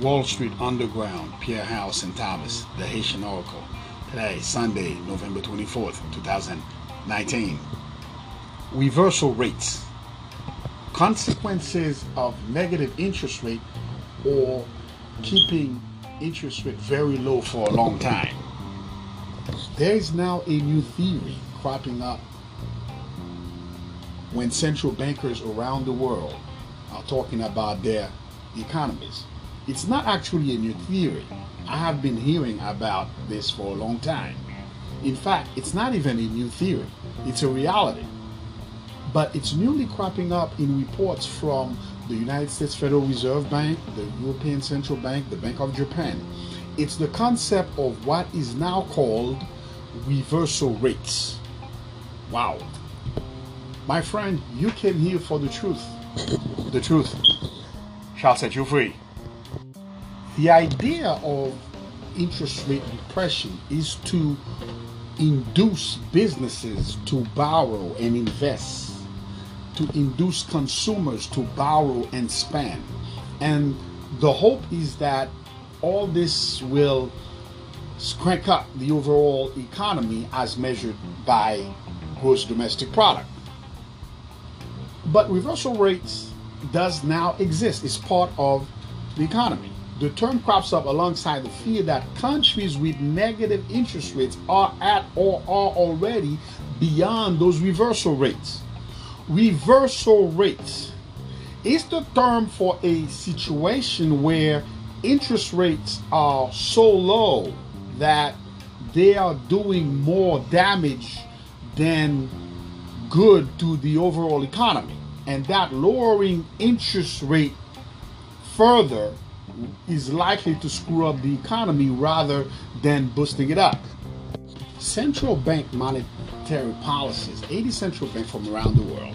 Wall Street Underground, Pierre House and Thomas, the Haitian Oracle. Today, Sunday, November 24th, 2019. Reversal rates. Consequences of negative interest rate or keeping interest rate very low for a long time. There is now a new theory cropping up when central bankers around the world are talking about their economies. It's not actually a new theory. I have been hearing about this for a long time. In fact, it's not even a new theory, it's a reality. But it's newly cropping up in reports from the United States Federal Reserve Bank, the European Central Bank, the Bank of Japan. It's the concept of what is now called reversal rates. Wow. My friend, you came here for the truth. The truth shall set you free. The idea of interest rate depression is to induce businesses to borrow and invest, to induce consumers to borrow and spend. And the hope is that all this will crank up the overall economy as measured by gross domestic product. But reversal rates does now exist. It's part of the economy. The term crops up alongside the fear that countries with negative interest rates are at or are already beyond those reversal rates. Reversal rates is the term for a situation where interest rates are so low that they are doing more damage than good to the overall economy. And that lowering interest rate further is likely to screw up the economy rather than boosting it up. Central bank monetary policies, 80 central banks from around the world,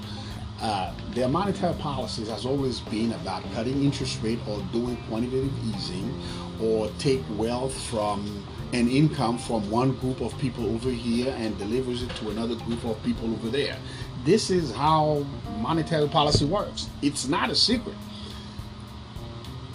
uh, their monetary policies has always been about cutting interest rate or doing quantitative easing or take wealth from an income from one group of people over here and delivers it to another group of people over there. This is how monetary policy works. It's not a secret.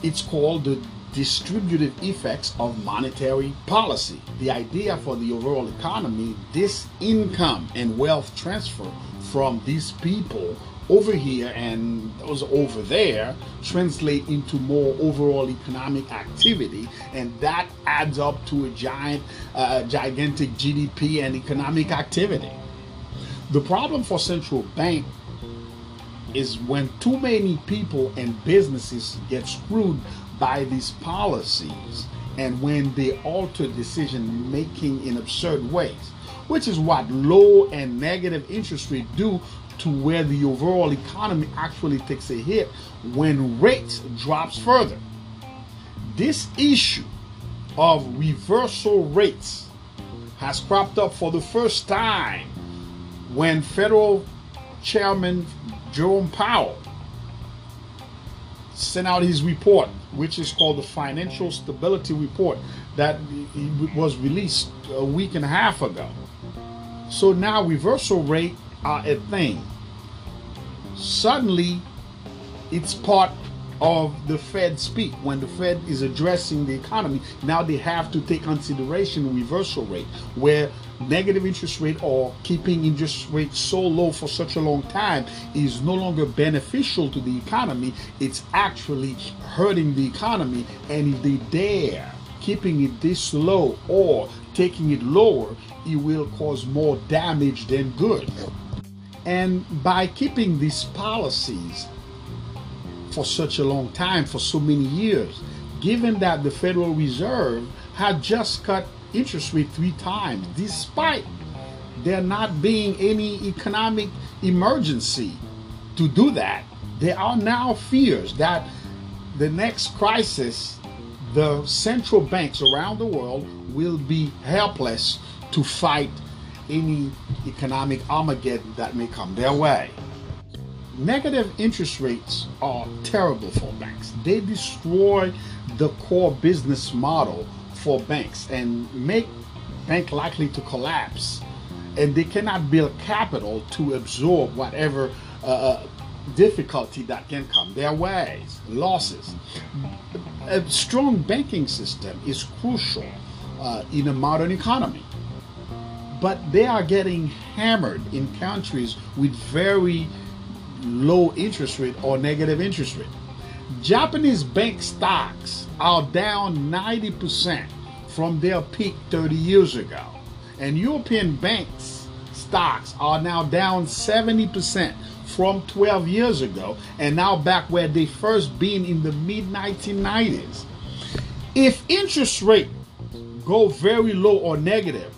It's called the distributive effects of monetary policy. The idea for the overall economy, this income and wealth transfer from these people over here and those over there translate into more overall economic activity and that adds up to a giant uh, gigantic gdp and economic activity the problem for central bank is when too many people and businesses get screwed by these policies and when they alter decision making in absurd ways which is what low and negative interest rate do to where the overall economy actually takes a hit when rates drops further. This issue of reversal rates has cropped up for the first time when federal chairman Jerome Powell sent out his report, which is called the Financial Stability Report, that was released a week and a half ago. So now reversal rate are a thing. Suddenly, it's part of the Fed speak. When the Fed is addressing the economy, now they have to take consideration reversal rate, where negative interest rate or keeping interest rates so low for such a long time is no longer beneficial to the economy. It's actually hurting the economy. And if they dare keeping it this low or taking it lower, it will cause more damage than good. And by keeping these policies for such a long time, for so many years, given that the Federal Reserve had just cut interest rate three times, despite there not being any economic emergency to do that, there are now fears that the next crisis, the central banks around the world will be helpless to fight any economic Armageddon that may come their way. Negative interest rates are terrible for banks. They destroy the core business model for banks and make bank likely to collapse. And they cannot build capital to absorb whatever uh, uh difficulty that can come their ways, losses. A strong banking system is crucial uh, in a modern economy. But they are getting hammered in countries with very low interest rate or negative interest rate. Japanese bank stocks are down 90% from their peak 30 years ago. And European banks stocks are now down 70% from 12 years ago and now back where they first been in the mid 1990s. If interest rate go very low or negative,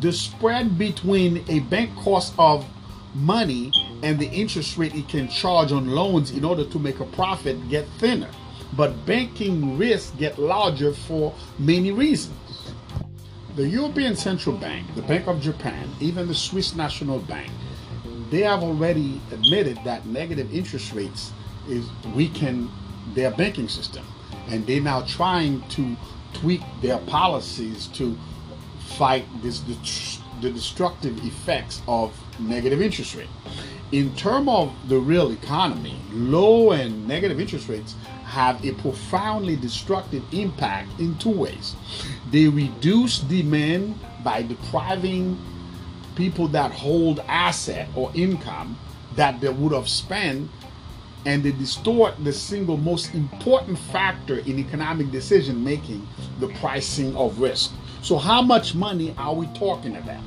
the spread between a bank cost of money and the interest rate it can charge on loans in order to make a profit get thinner. But banking risks get larger for many reasons. The European Central Bank, the Bank of Japan, even the Swiss National Bank, they have already admitted that negative interest rates is weaken their banking system. And they're now trying to tweak their policies to fight this the destructive effects of negative interest rate. In terms of the real economy, low and negative interest rates have a profoundly destructive impact in two ways. They reduce demand by depriving people that hold asset or income that they would have spent and they distort the single most important factor in economic decision making the pricing of risk so how much money are we talking about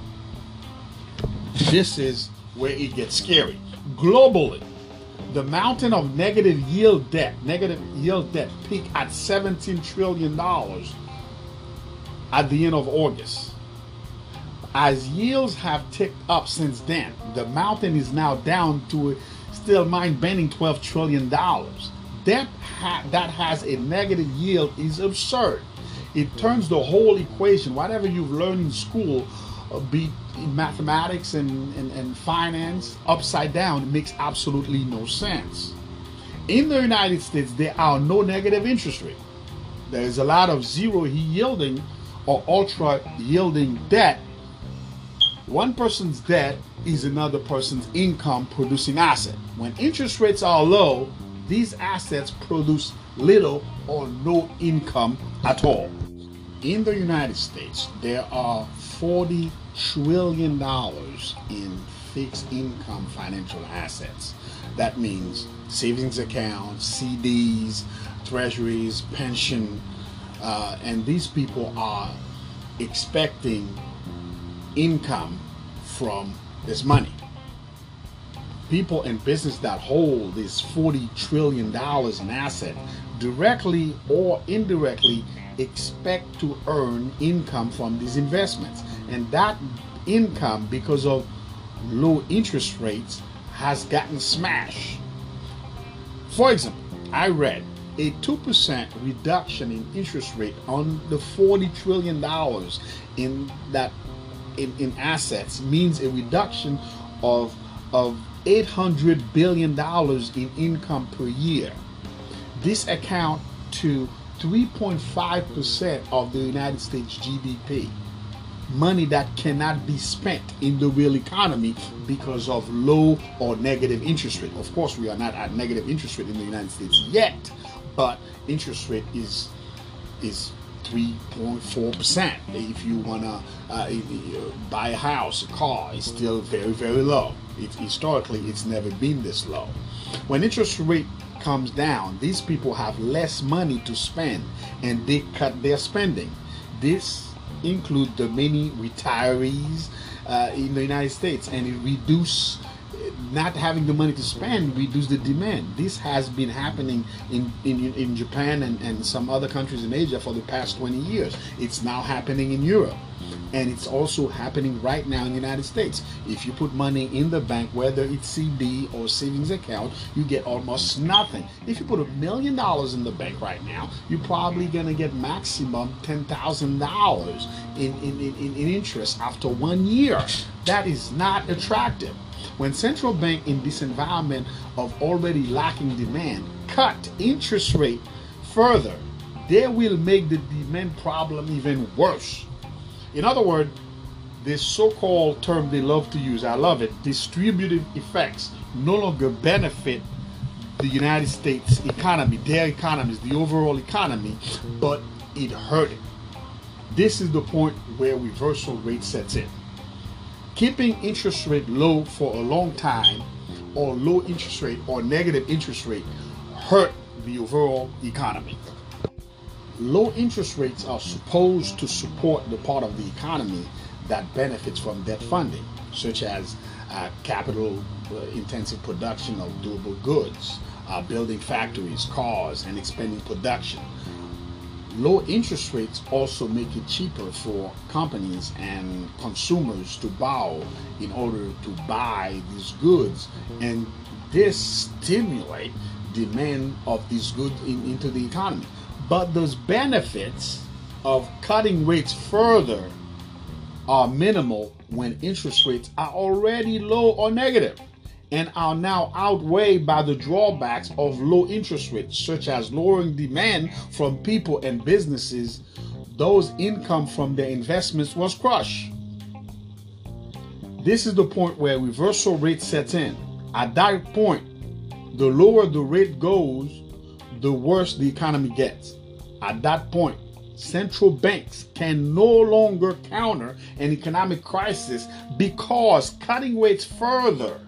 this is where it gets scary globally the mountain of negative yield debt negative yield debt peaked at 17 trillion dollars at the end of august as yields have ticked up since then, the mountain is now down to a still mind bending $12 trillion. Debt ha- that has a negative yield is absurd. It turns the whole equation, whatever you've learned in school, Uh, be in mathematics and, and, and finance, upside down. Makes absolutely no sense. In the United States, there are no negative interest rate. There is a lot of zero yielding or ultra yielding debt one person's debt is another person's income producing asset. When interest rates are low, these assets produce little or no income at all. In the United States, there are 40 trillion dollars in fixed income financial assets. That means savings accounts, CDs, treasuries, pension, uh, and these people are expecting income from this money. People in business that hold this $40 trillion in asset directly or indirectly expect to earn income from these investments. And that income, because of low interest rates, has gotten smashed. For example, I read a 2% reduction in interest rate on the $40 trillion in that in, in assets means a reduction of of 800 billion dollars in income per year. This account to 3.5% of the United States GDP. Money that cannot be spent in the real economy because of low or negative interest rate. Of course, we are not at negative interest rate in the United States yet, but interest rate is is 3.4%. If you want to uh, buy a house, a car, it's still very, very low. It, historically, it's never been this low. When interest rate comes down, these people have less money to spend and they cut their spending. This include the many retirees uh, in the United States and it reduce not having the money to spend reduce the demand. This has been happening in, in, in Japan and, and some other countries in Asia for the past 20 years. It's now happening in Europe. Mm-hmm. And it's also happening right now in the United States. If you put money in the bank, whether it's CD or savings account, you get almost nothing. If you put a million dollars in the bank right now, you're probably going to get maximum $10,000 in, in, in, in interest after one year. That is not attractive. When central bank in this environment of already lacking demand cut interest rate further, they will make the demand problem even worse. In other words, this so-called term they love to use, I love it, distributive effects no longer benefit the United States economy, their economy, the overall economy, but it hurt it. This is the point where reversal rate sets in. Keeping interest rate low for a long time, or low interest rate or negative interest rate, hurt the overall economy. Low interest rates are supposed to support the part of the economy that benefits from debt funding, such as uh, capital uh, intensive production of durable goods, uh, building factories, cars, and expanding production. Low interest rates also make it cheaper for companies and consumers to borrow in order to buy these goods, mm-hmm. and this stimulate demand of these goods in, into the economy. But those benefits of cutting rates further are minimal when interest rates are already low or negative and are now outweighed by the drawbacks of low interest rates, such as lowering demand from people and businesses. Those income from their investments was crushed. This is the point where reversal rate sets in. At that point, the lower the rate goes, the worse the economy gets. At that point, central banks can no longer counter an economic crisis because cutting rates further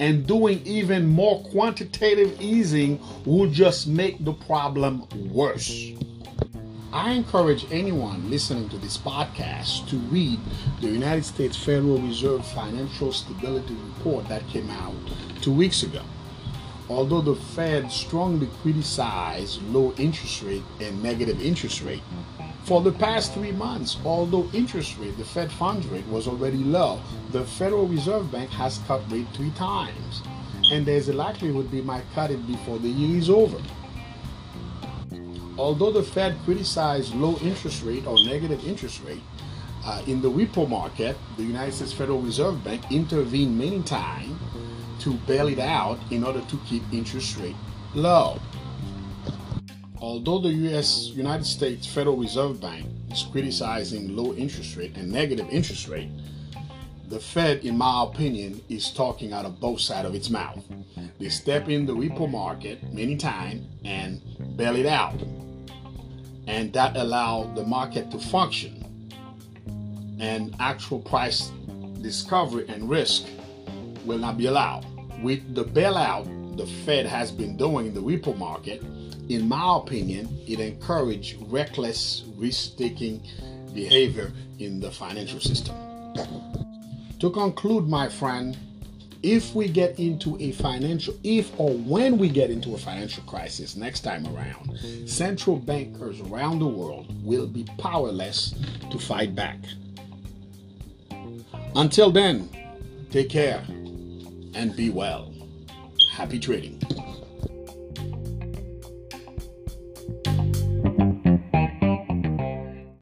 and doing even more quantitative easing will just make the problem worse. I encourage anyone listening to this podcast to read the United States Federal Reserve Financial Stability Report that came out two weeks ago. Although the Fed strongly criticized low interest rate and negative interest rate, for the past three months, although interest rate, the Fed funds rate, was already low, the Federal Reserve Bank has cut rate three times. And there's a likelihood they might cut it before the year is over. Although the Fed criticized low interest rate or negative interest rate, uh, in the repo market, the United States Federal Reserve Bank intervened many times to bail it out in order to keep interest rate low. Although the US United States Federal Reserve Bank is criticizing low interest rate and negative interest rate, the Fed, in my opinion, is talking out of both sides of its mouth. They step in the repo market many times and bail it out. And that allow the market to function. And actual price discovery and risk will not be allowed. With the bailout the Fed has been doing in the repo market, in my opinion, it encouraged reckless risk-taking behavior in the financial system. To conclude, my friend, if we get into a financial, if or when we get into a financial crisis next time around, central bankers around the world will be powerless to fight back. Until then, take care and be well. Happy trading.